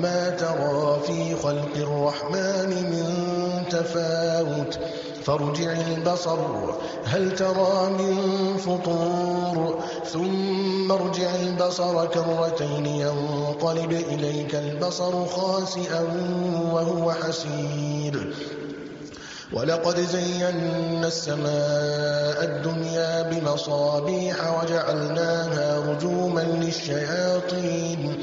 ما ترى في خلق الرحمن من تفاوت؟ فارجع البصر هل ترى من فطور؟ ثم ارجع البصر كرتين ينقلب إليك البصر خاسئا وهو حسير. ولقد زينا السماء الدنيا بمصابيح وجعلناها رجوما للشياطين.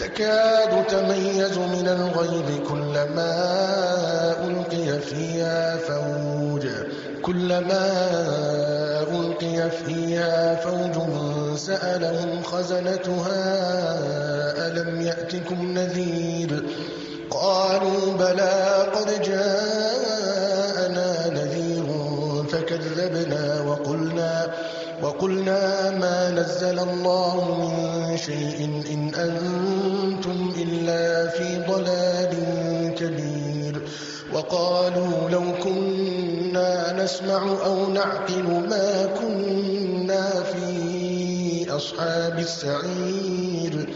تكاد تميز من الغيظ كلما ألقي فيها فوج. كلما ألقي فيها فوج سألهم خزنتها ألم يأتكم نذير؟ قالوا بلى قد جاءنا نذير فكذبنا وقلنا وقلنا ما نزل الله من شيء إن أنتم إلا في ضلال كبير. وقالوا لو كنا نسمع أو نعقل ما كنا في أصحاب السعير.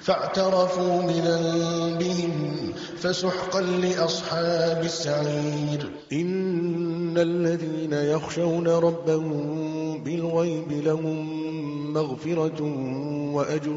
فاعترفوا بذنبهم فسحقا لأصحاب السعير. إن الذين يخشون ربهم بالغيب لهم مغفرة وأجر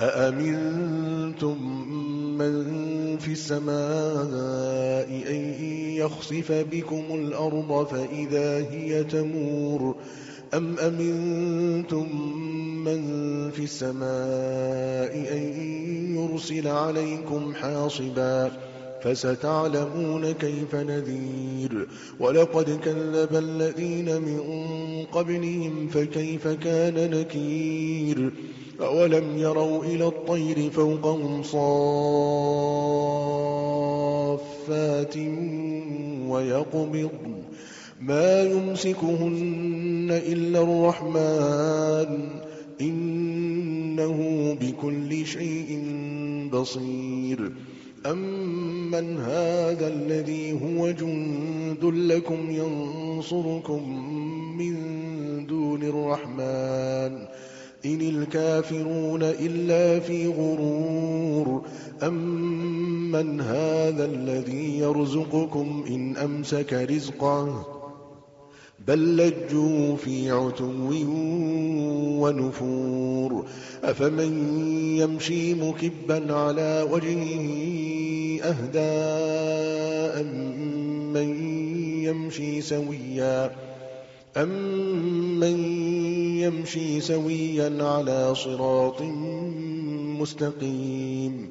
أأمنتم من في السماء أن يخسف بكم الأرض فإذا هي تمور أم أمنتم من في السماء أن يرسل عليكم حاصبا فستعلمون كيف نذير. ولقد كذب الذين من قبلهم فكيف كان نكير. أولم يروا إلى الطير فوقهم صافات ويقبضن ما يمسكهن إلا الرحمن. إنه بكل شيء بصير. أمن هذا الذي هو جند لكم ينصركم من دون الرحمن إن الكافرون إلا في غرور أمن هذا الذي يرزقكم إن أمسك رزقه بل لجوا في عتو ونفور. أفمن يمشي مكبا على وجهه أهداء من يمشي سويا؟ أمن يمشي سويا على صراط مستقيم؟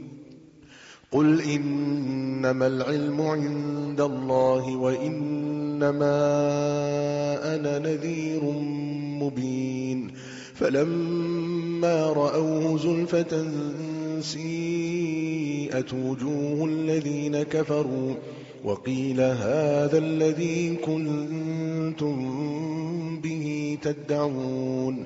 قل إنما العلم عند الله وإنما أنا نذير مبين فلما رأوه زلفة سيئت وجوه الذين كفروا وقيل هذا الذي كنتم به تدعون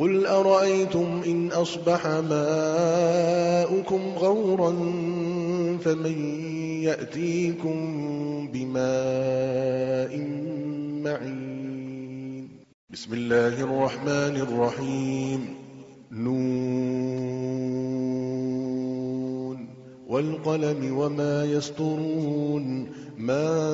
قل أرأيتم إن أصبح ماؤكم غورا فمن يأتيكم بماء معين بسم الله الرحمن الرحيم نون والقلم وما يسطرون ما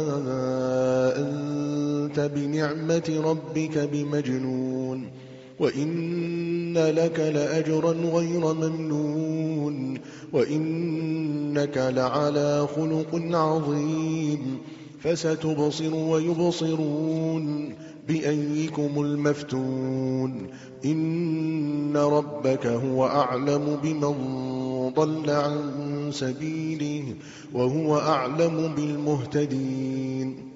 أنت بنعمة ربك بمجنون وإن لك لأجرا غير ممنون وإنك لعلى خلق عظيم فستبصر ويبصرون بأيكم المفتون إن ربك هو أعلم بمن ضل عن سبيله وهو أعلم بالمهتدين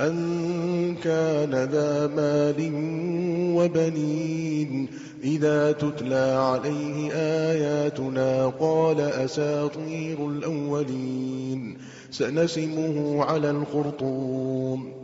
أن كان ذا مال وبنين. إذا تتلى عليه آياتنا قال أساطير الأولين. سنسمه على الخرطوم.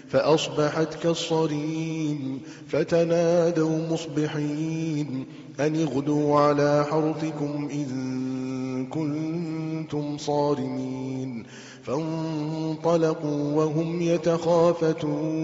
فأصبحت كالصريم فتنادوا مصبحين أن اغدوا على حرثكم إن كنتم صارمين فانطلقوا وهم يتخافتون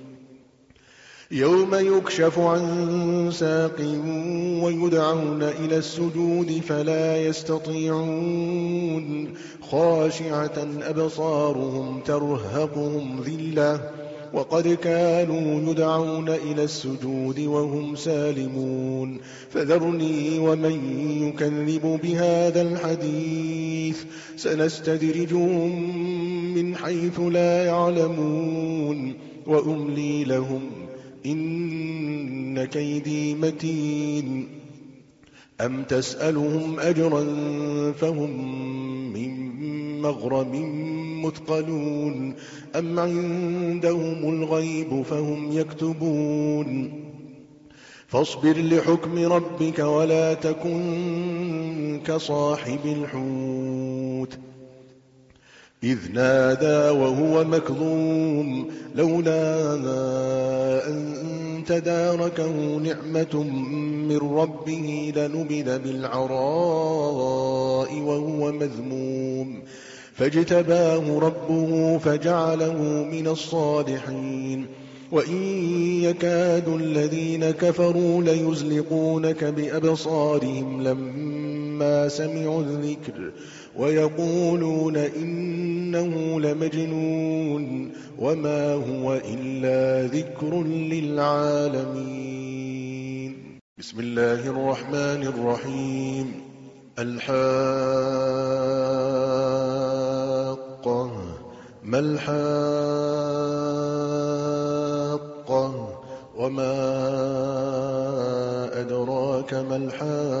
يوم يكشف عن ساق ويدعون إلى السجود فلا يستطيعون خاشعة أبصارهم ترهقهم ذِلَّةٌ وقد كانوا يدعون إلى السجود وهم سالمون فذرني ومن يكذب بهذا الحديث سنستدرجهم من حيث لا يعلمون وأملي لهم إن كيدي متين. أم تسألهم أجرا فهم من مغرم مثقلون أم عندهم الغيب فهم يكتبون. فاصبر لحكم ربك ولا تكن كصاحب الحوت. إذ نادى وهو مكظوم لولا أن تداركه نعمة من ربه لنبذ بالعراء وهو مذموم. فاجتباه ربه فجعله من الصالحين. وإن يكاد الذين كفروا ليزلقونك بأبصارهم لما سمعوا الذكر ويقولون إنه لمجنون وما هو إلا ذكر للعالمين بسم الله الرحمن الرحيم الحاقة ما الحاقة وما أدراك ما الحاقة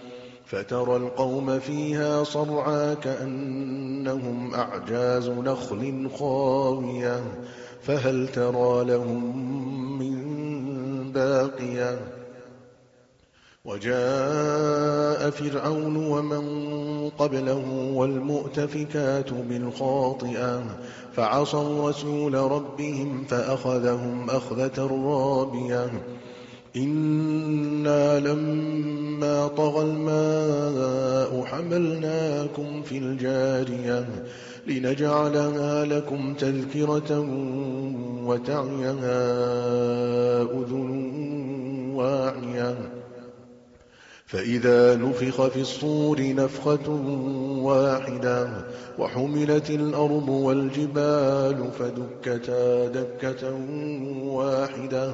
فترى القوم فيها صرعا كأنهم أعجاز نخل خاوية فهل ترى لهم من باقية؟ وجاء فرعون ومن قبله والمؤتفكات بالخاطئة فعصوا رسول ربهم فأخذهم أخذة رابية. إنا لما طغى الماء حملناكم في الجارية لنجعلها لكم تذكرة وتعيها أذن واعية فإذا نفخ في الصور نفخة واحدة وحملت الأرض والجبال فدكتا دكة واحدة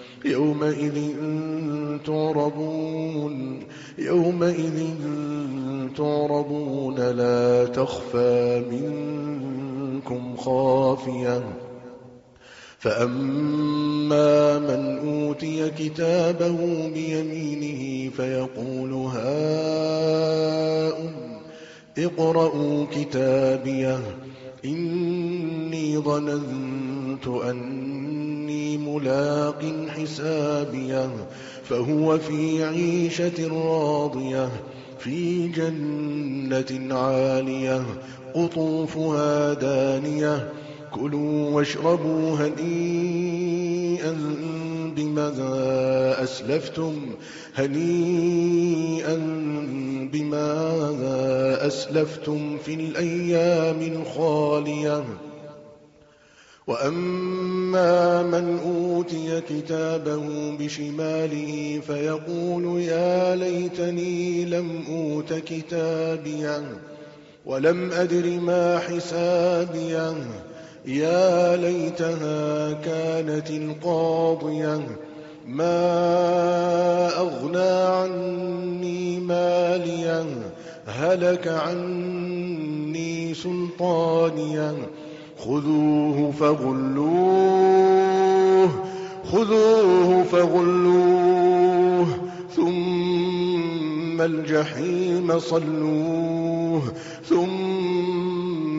يومئذ تعرضون يومئذ تعرضون لا تخفى منكم خافية. فأما من أوتي كتابه بيمينه فيقول هاؤم اقرءوا كتابيه. إني ظننت أني ملاق حسابيه فهو في عيشة راضية في جنة عالية قطوفها دانية. كلوا واشربوا هنيئا بما أسلفتم هنيئا بما أسلفتم في الأيام الخالية. وأما من أوتي كتابه بشماله فيقول يا ليتني لم أوت كتابيه ولم أدر ما حسابيه يا ليتها كانت القاضية ما أغنى عني ماليا هلك عني سلطانيا خذوه فغلوه خذوه فغلوه ثم الجحيم صلوه ثم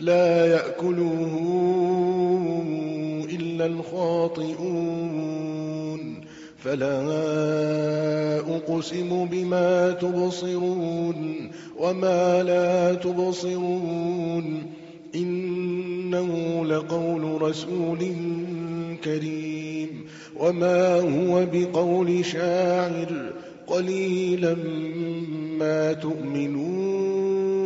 لا يأكله إلا الخاطئون. فلا أقسم بما تبصرون وما لا تبصرون. إنه لقول رسول كريم. وما هو بقول شاعر قليلا ما تؤمنون.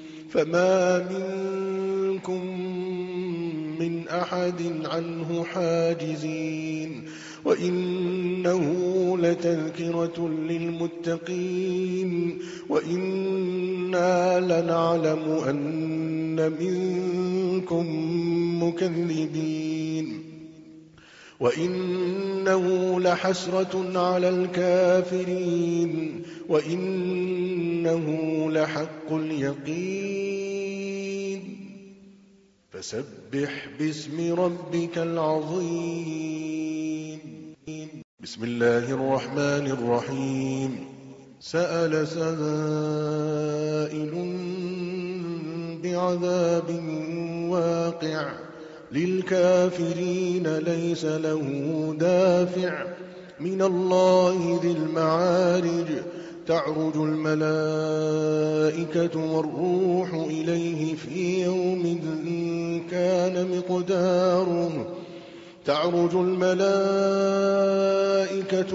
فما منكم من أحد عنه حاجزين وإنه لتذكرة للمتقين وإنا لنعلم أن منكم مكذبين وإنه لحسرة على الكافرين وإنه لحق اليقين فسبح باسم ربك العظيم بسم الله الرحمن الرحيم سأل سائل بعذاب واقع للكافرين ليس له دافع. من الله ذي المعارج تعرج الملائكة والروح إليه في يوم كان مقداره تعرج الملائكة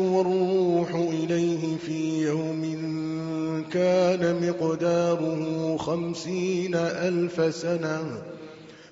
والروح إليه في يوم كان مقداره خمسين ألف سنة.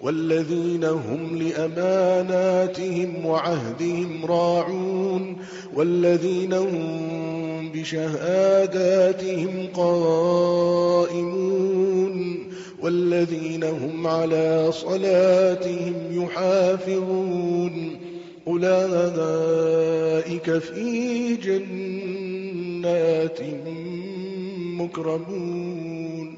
والذين هم لأماناتهم وعهدهم راعون والذين هم بشهاداتهم قائمون والذين هم على صلاتهم يحافظون أولئك في جنات مكرمون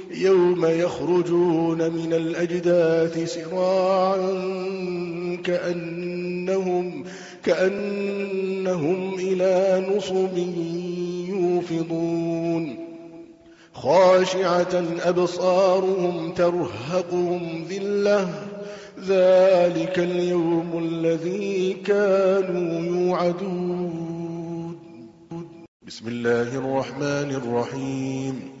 يوم يخرجون من الأجداث سراعا كأنهم, كأنهم إلى نصب يوفضون. خاشعة أبصارهم ترهقهم ذلة. ذلك اليوم الذي كانوا يوعدون. بسم الله الرحمن الرحيم.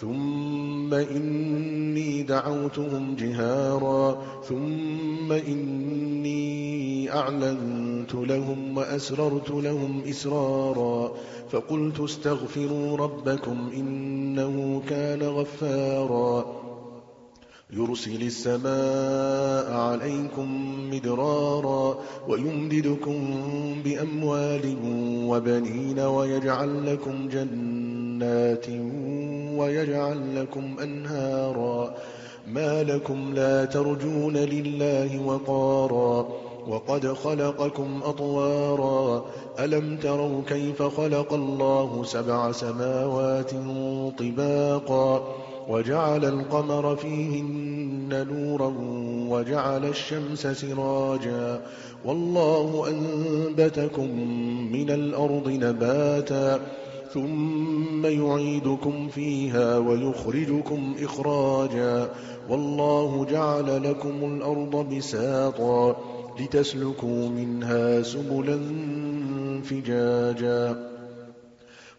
ثم إني دعوتهم جهارا ثم إني أعلنت لهم وأسررت لهم إسرارا فقلت استغفروا ربكم إنه كان غفارا يرسل السماء عليكم مدرارا ويمددكم بأموال وبنين ويجعل لكم جنات ويجعل لكم أنهارا. ما لكم لا ترجون لله وقارا. وقد خلقكم أطوارا. ألم تروا كيف خلق الله سبع سماوات طباقا؟ وجعل القمر فيهن نورا وجعل الشمس سراجا. والله أنبتكم من الأرض نباتا. ثم يعيدكم فيها ويخرجكم إخراجا. والله جعل لكم الأرض بساطا لتسلكوا منها سبلا فجاجا.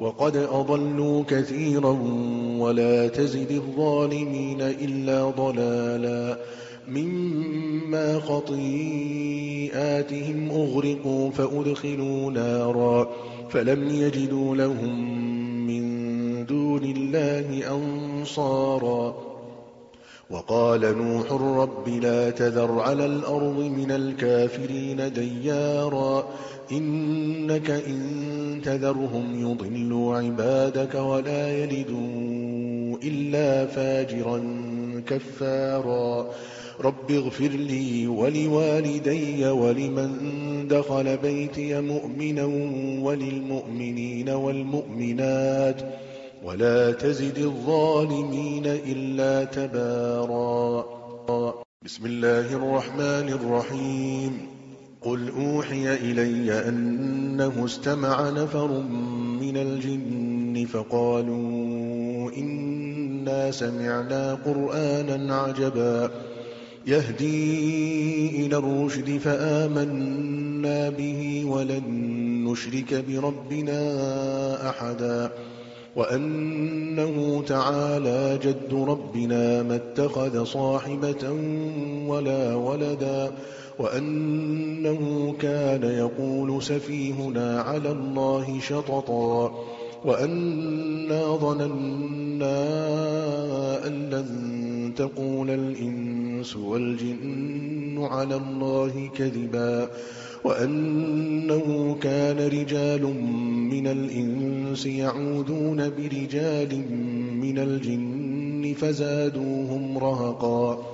وقد أضلوا كثيرا ولا تزد الظالمين إلا ضلالا مما خطيئاتهم أغرقوا فأدخلوا نارا فلم يجدوا لهم من دون الله أنصارا وقال نوح رب لا تذر على الأرض من الكافرين ديارا إنك إن تذرهم يضلوا عبادك ولا يلدوا إلا فاجرا كفارا رب اغفر لي ولوالدي ولمن دخل بيتي مؤمنا وللمؤمنين والمؤمنات ولا تزد الظالمين إلا تبارا. بسم الله الرحمن الرحيم. قل أوحي إلي أنه استمع نفر من الجن فقالوا إنا سمعنا قرآنا عجبا. يهدي إلى الرشد فآمنا به ولن نشرك بربنا أحدا. وأنه تعالى جد ربنا ما اتخذ صاحبة ولا ولدا وأنه كان يقول سفيهنا على الله شططا وأنا ظننا أن لن تقول الإنس والجن على الله كذبا وأنه كان رجال من الإنس يعودون برجال من الجن فزادوهم رهقا.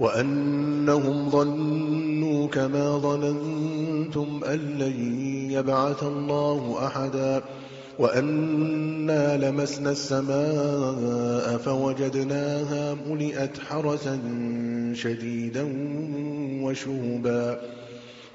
وأنهم ظنوا كما ظننتم أن لن يبعث الله أحدا. وأنا لمسنا السماء فوجدناها ملئت حرسا شديدا وشهبا.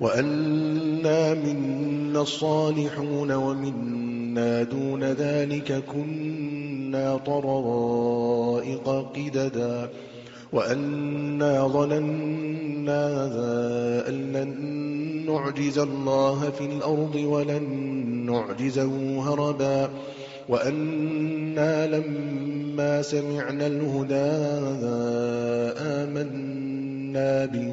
وأنا منا الصالحون ومنا دون ذلك كنا طرائق قددا. وأنا ظننا أن لن نعجز الله في الأرض ولن نعجزه هربا. وأنا لما سمعنا الهدى آمنا به.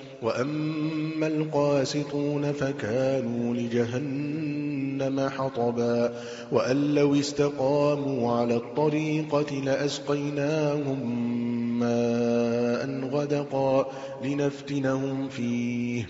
وأما القاسطون فكانوا لجهنم حطبا وأن لو استقاموا على الطريقة لأسقيناهم ماء غدقا لنفتنهم فيه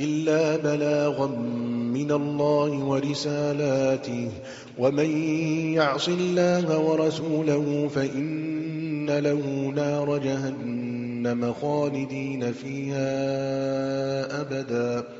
إلا بلاغا من الله ورسالاته. ومن يعص الله ورسوله فإن له نار جهنم خالدين فيها أبدا.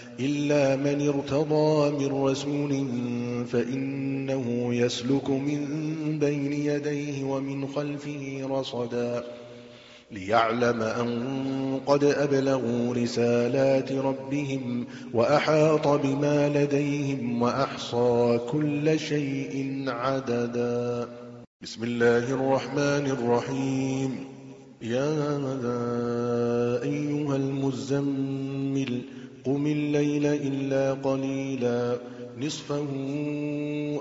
إلا من ارتضى من رسول فإنه يسلك من بين يديه ومن خلفه رصدا ليعلم أن قد أبلغوا رسالات ربهم وأحاط بما لديهم وأحصى كل شيء عددا. بسم الله الرحمن الرحيم. يا أيها المزمل قم الليل إلا قليلا. نصفه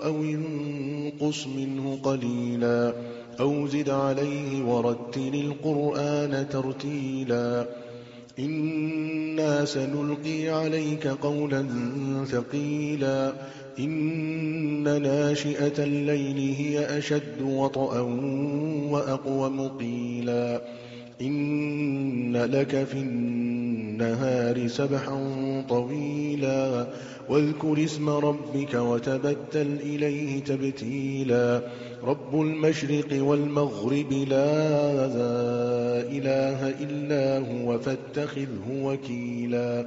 أو انقص منه قليلا. أو زد عليه ورتل القرآن ترتيلا. إنا سنلقي عليك قولا ثقيلا. إن ناشئة الليل هي أشد وطئا وأقوم قيلا إن لك في النهار سبحا طويلا واذكر اسم ربك وتبتل إليه تبتيلا رب المشرق والمغرب لا إله إلا هو فاتخذه وكيلا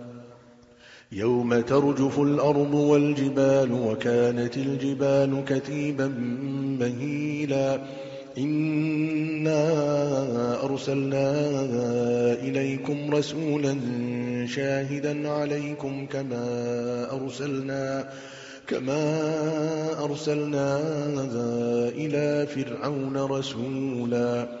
يوم ترجف الأرض والجبال وكانت الجبال كتيبا مهيلا. إنا أرسلنا إليكم رسولا شاهدا عليكم كما أرسلنا كما أرسلنا إلى فرعون رسولا.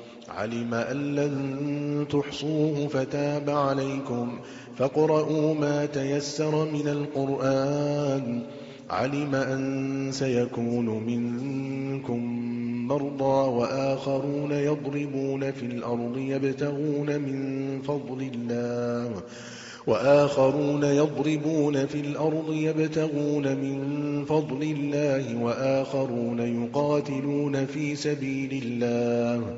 علم أن لن تحصوه فتاب عليكم. فاقرؤوا ما تيسر من القرآن. علم أن سيكون منكم مرضى وآخرون يضربون في الأرض يبتغون من فضل الله. وآخرون يضربون في الأرض يبتغون من فضل الله. وآخرون يقاتلون في سبيل الله.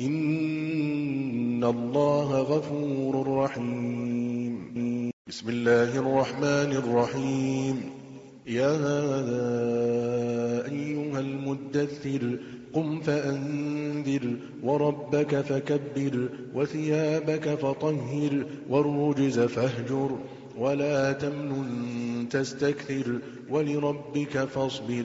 إن الله غفور رحيم. بسم الله الرحمن الرحيم. يا أيها المدثر قم فأنذر وربك فكبر وثيابك فطهر والرجز فاهجر ولا تمنن تستكثر ولربك فاصبر.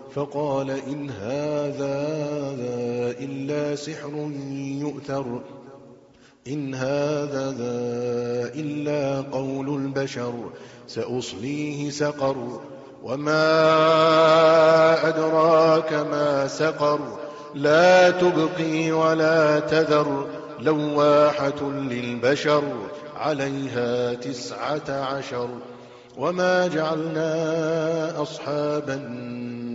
فقال إن هذا إلا سحر يؤثر. إن هذا إلا قول البشر سأصليه سقر. وما أدراك ما سقر لا تبقي ولا تذر. لواحة للبشر عليها تسعة عشر. وما جعلنا أصحاب النار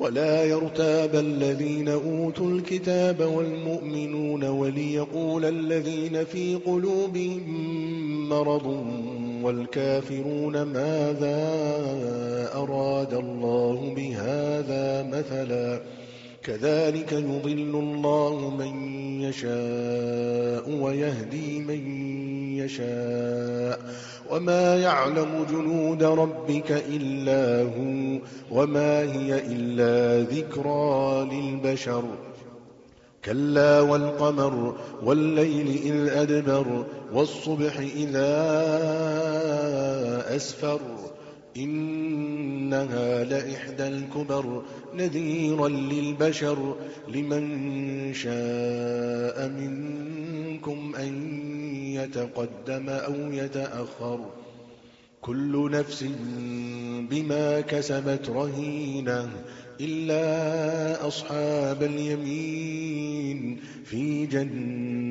ولا يرتاب الذين أوتوا الكتاب والمؤمنون وليقول الذين في قلوبهم مرض والكافرون ماذا أراد الله بهذا مثلا كذلك يضل الله من يشاء ويهدي من يشاء. وما يعلم جنود ربك إلا هو وما هي إلا ذكرى للبشر. كلا والقمر والليل إذ أدبر والصبح إذا أسفر. إنها لإحدى الكبر نذيرا للبشر لمن شاء منكم أن يتقدم أو يتأخر كل نفس بما كسبت رهينة إلا أصحاب اليمين في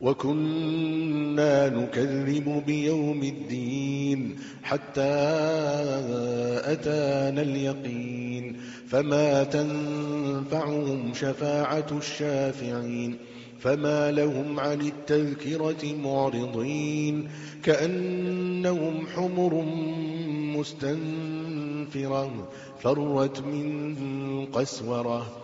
وكنا نكذب بيوم الدين حتى أتانا اليقين فما تنفعهم شفاعة الشافعين فما لهم عن التذكرة معرضين كأنهم حمر مستنفرة فرت من قسورة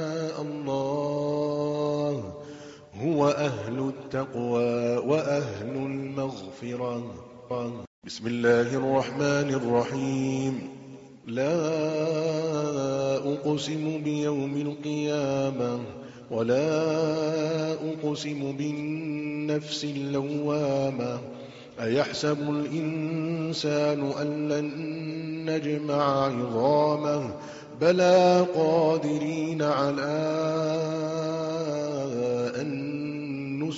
هو أهل التقوى وأهل المغفرة. بسم الله الرحمن الرحيم. لا أقسم بيوم القيامة ولا أقسم بالنفس اللوامة. أيحسب الإنسان أن لن نجمع عظامه؟ بلى قادرين على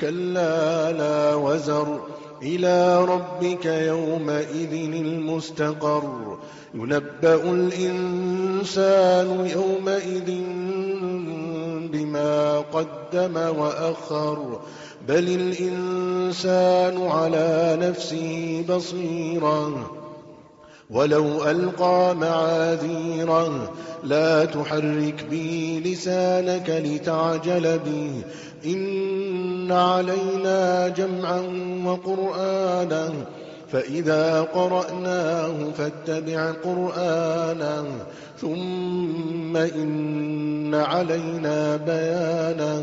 كلا لا وزر. إلى ربك يومئذ المستقر. ينبأ الإنسان يومئذ بما قدم وأخر. بل الإنسان على نفسه بصيرا ولو ألقى معاذيرا لا تحرك به لسانك لتعجل به إن علينا جمعا وقرآنا فإذا قرأناه فاتبع قرآنا. ثم إن علينا بيانا.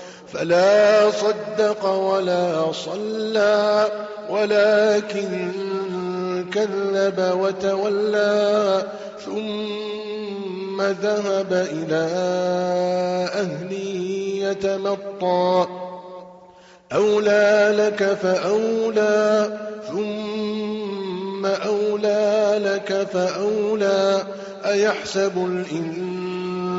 فلا صدق ولا صلى ولكن كذب وتولى ثم ذهب إلى أهله يتمطى. أولى لك فأولى ثم أولى لك فأولى. أيحسب الإنسان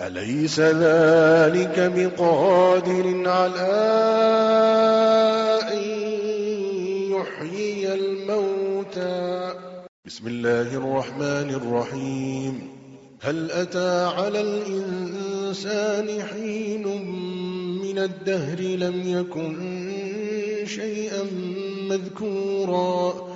أليس ذلك بقادر على أن يحيي الموتى؟ بسم الله الرحمن الرحيم. هل أتى على الإنسان حين من الدهر لم يكن شيئا مذكورا؟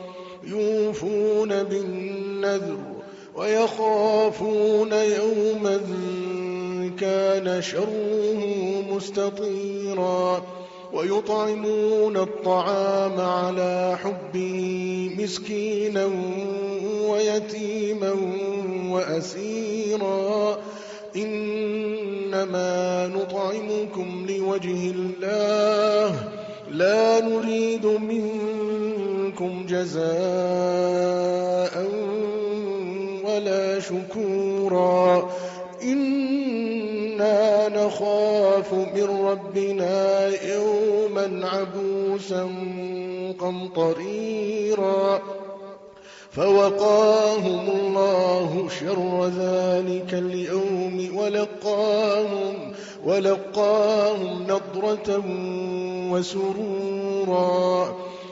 يوفون بالنذر ويخافون يوما كان شره مستطيرا ويطعمون الطعام على حبه مسكينا ويتيما وأسيرا إنما نطعمكم لوجه الله لا نريد منكم جزاء ولا شكورا. إنا نخاف من ربنا يوما عبوسا قمطريرا. فوقاهم الله شر ذلك اليوم ولقاهم ولقاهم نضرة وسرورا.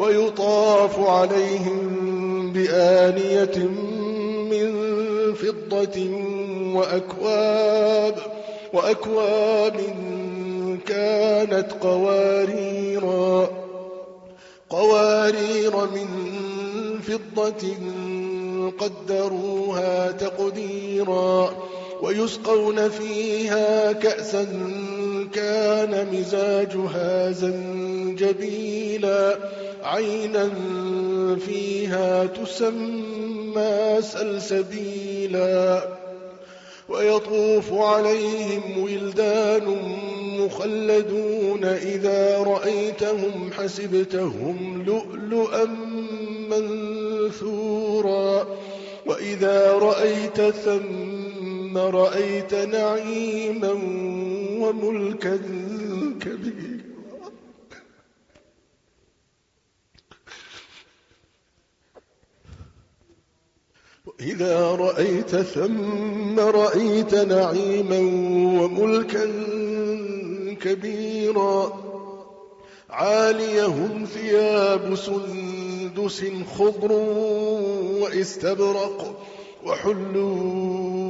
ويطاف عليهم بآنية من فضة وأكواب وأكواب كانت قواريرا قوارير من فضة قدروها تقديرا. ويسقون فيها كأسا كان مزاجها زنجبيلا عينا فيها تسمى سلسبيلا. ويطوف عليهم ولدان مخلدون إذا رأيتهم حسبتهم لؤلؤا منثورا. وإذا رأيت ثم رأيت نعيما وملكا كبيرا. وإذا رأيت ثم رأيت نعيما وملكا كبيرا. عاليهم ثياب سندس خضر واستبرق وحلوا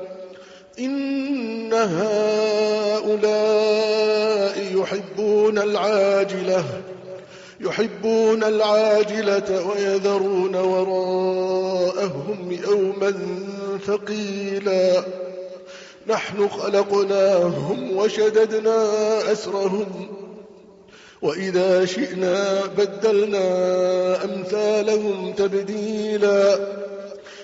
إن هؤلاء يحبون العاجلة يحبون العاجلة ويذرون وراءهم يوما ثقيلا. نحن خلقناهم وشددنا أسرهم وإذا شئنا بدلنا أمثالهم تبديلا.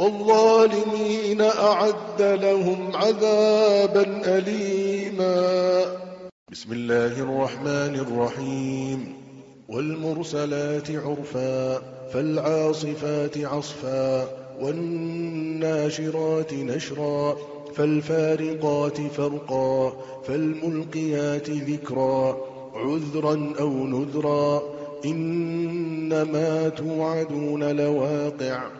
والظالمين أعد لهم عذابا أليما. بسم الله الرحمن الرحيم. والمرسلات عرفا فالعاصفات عصفا والناشرات نشرا فالفارقات فرقا فالملقيات ذكرا عذرا أو نذرا. إنما توعدون لواقع.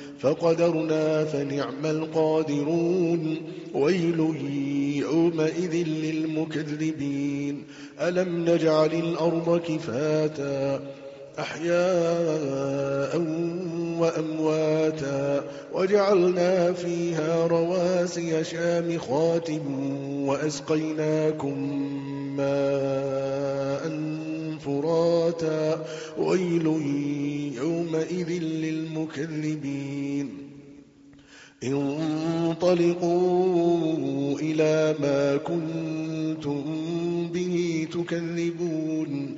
فقدرنا فنعم القادرون ويل يومئذ للمكذبين. ألم نجعل الأرض كفاتا أحياء وأمواتا وجعلنا فيها رواسي شامخات وأسقيناكم ماء فراتا ويل يومئذ للمكذبين. انطلقوا إلى ما كنتم به تكذبون.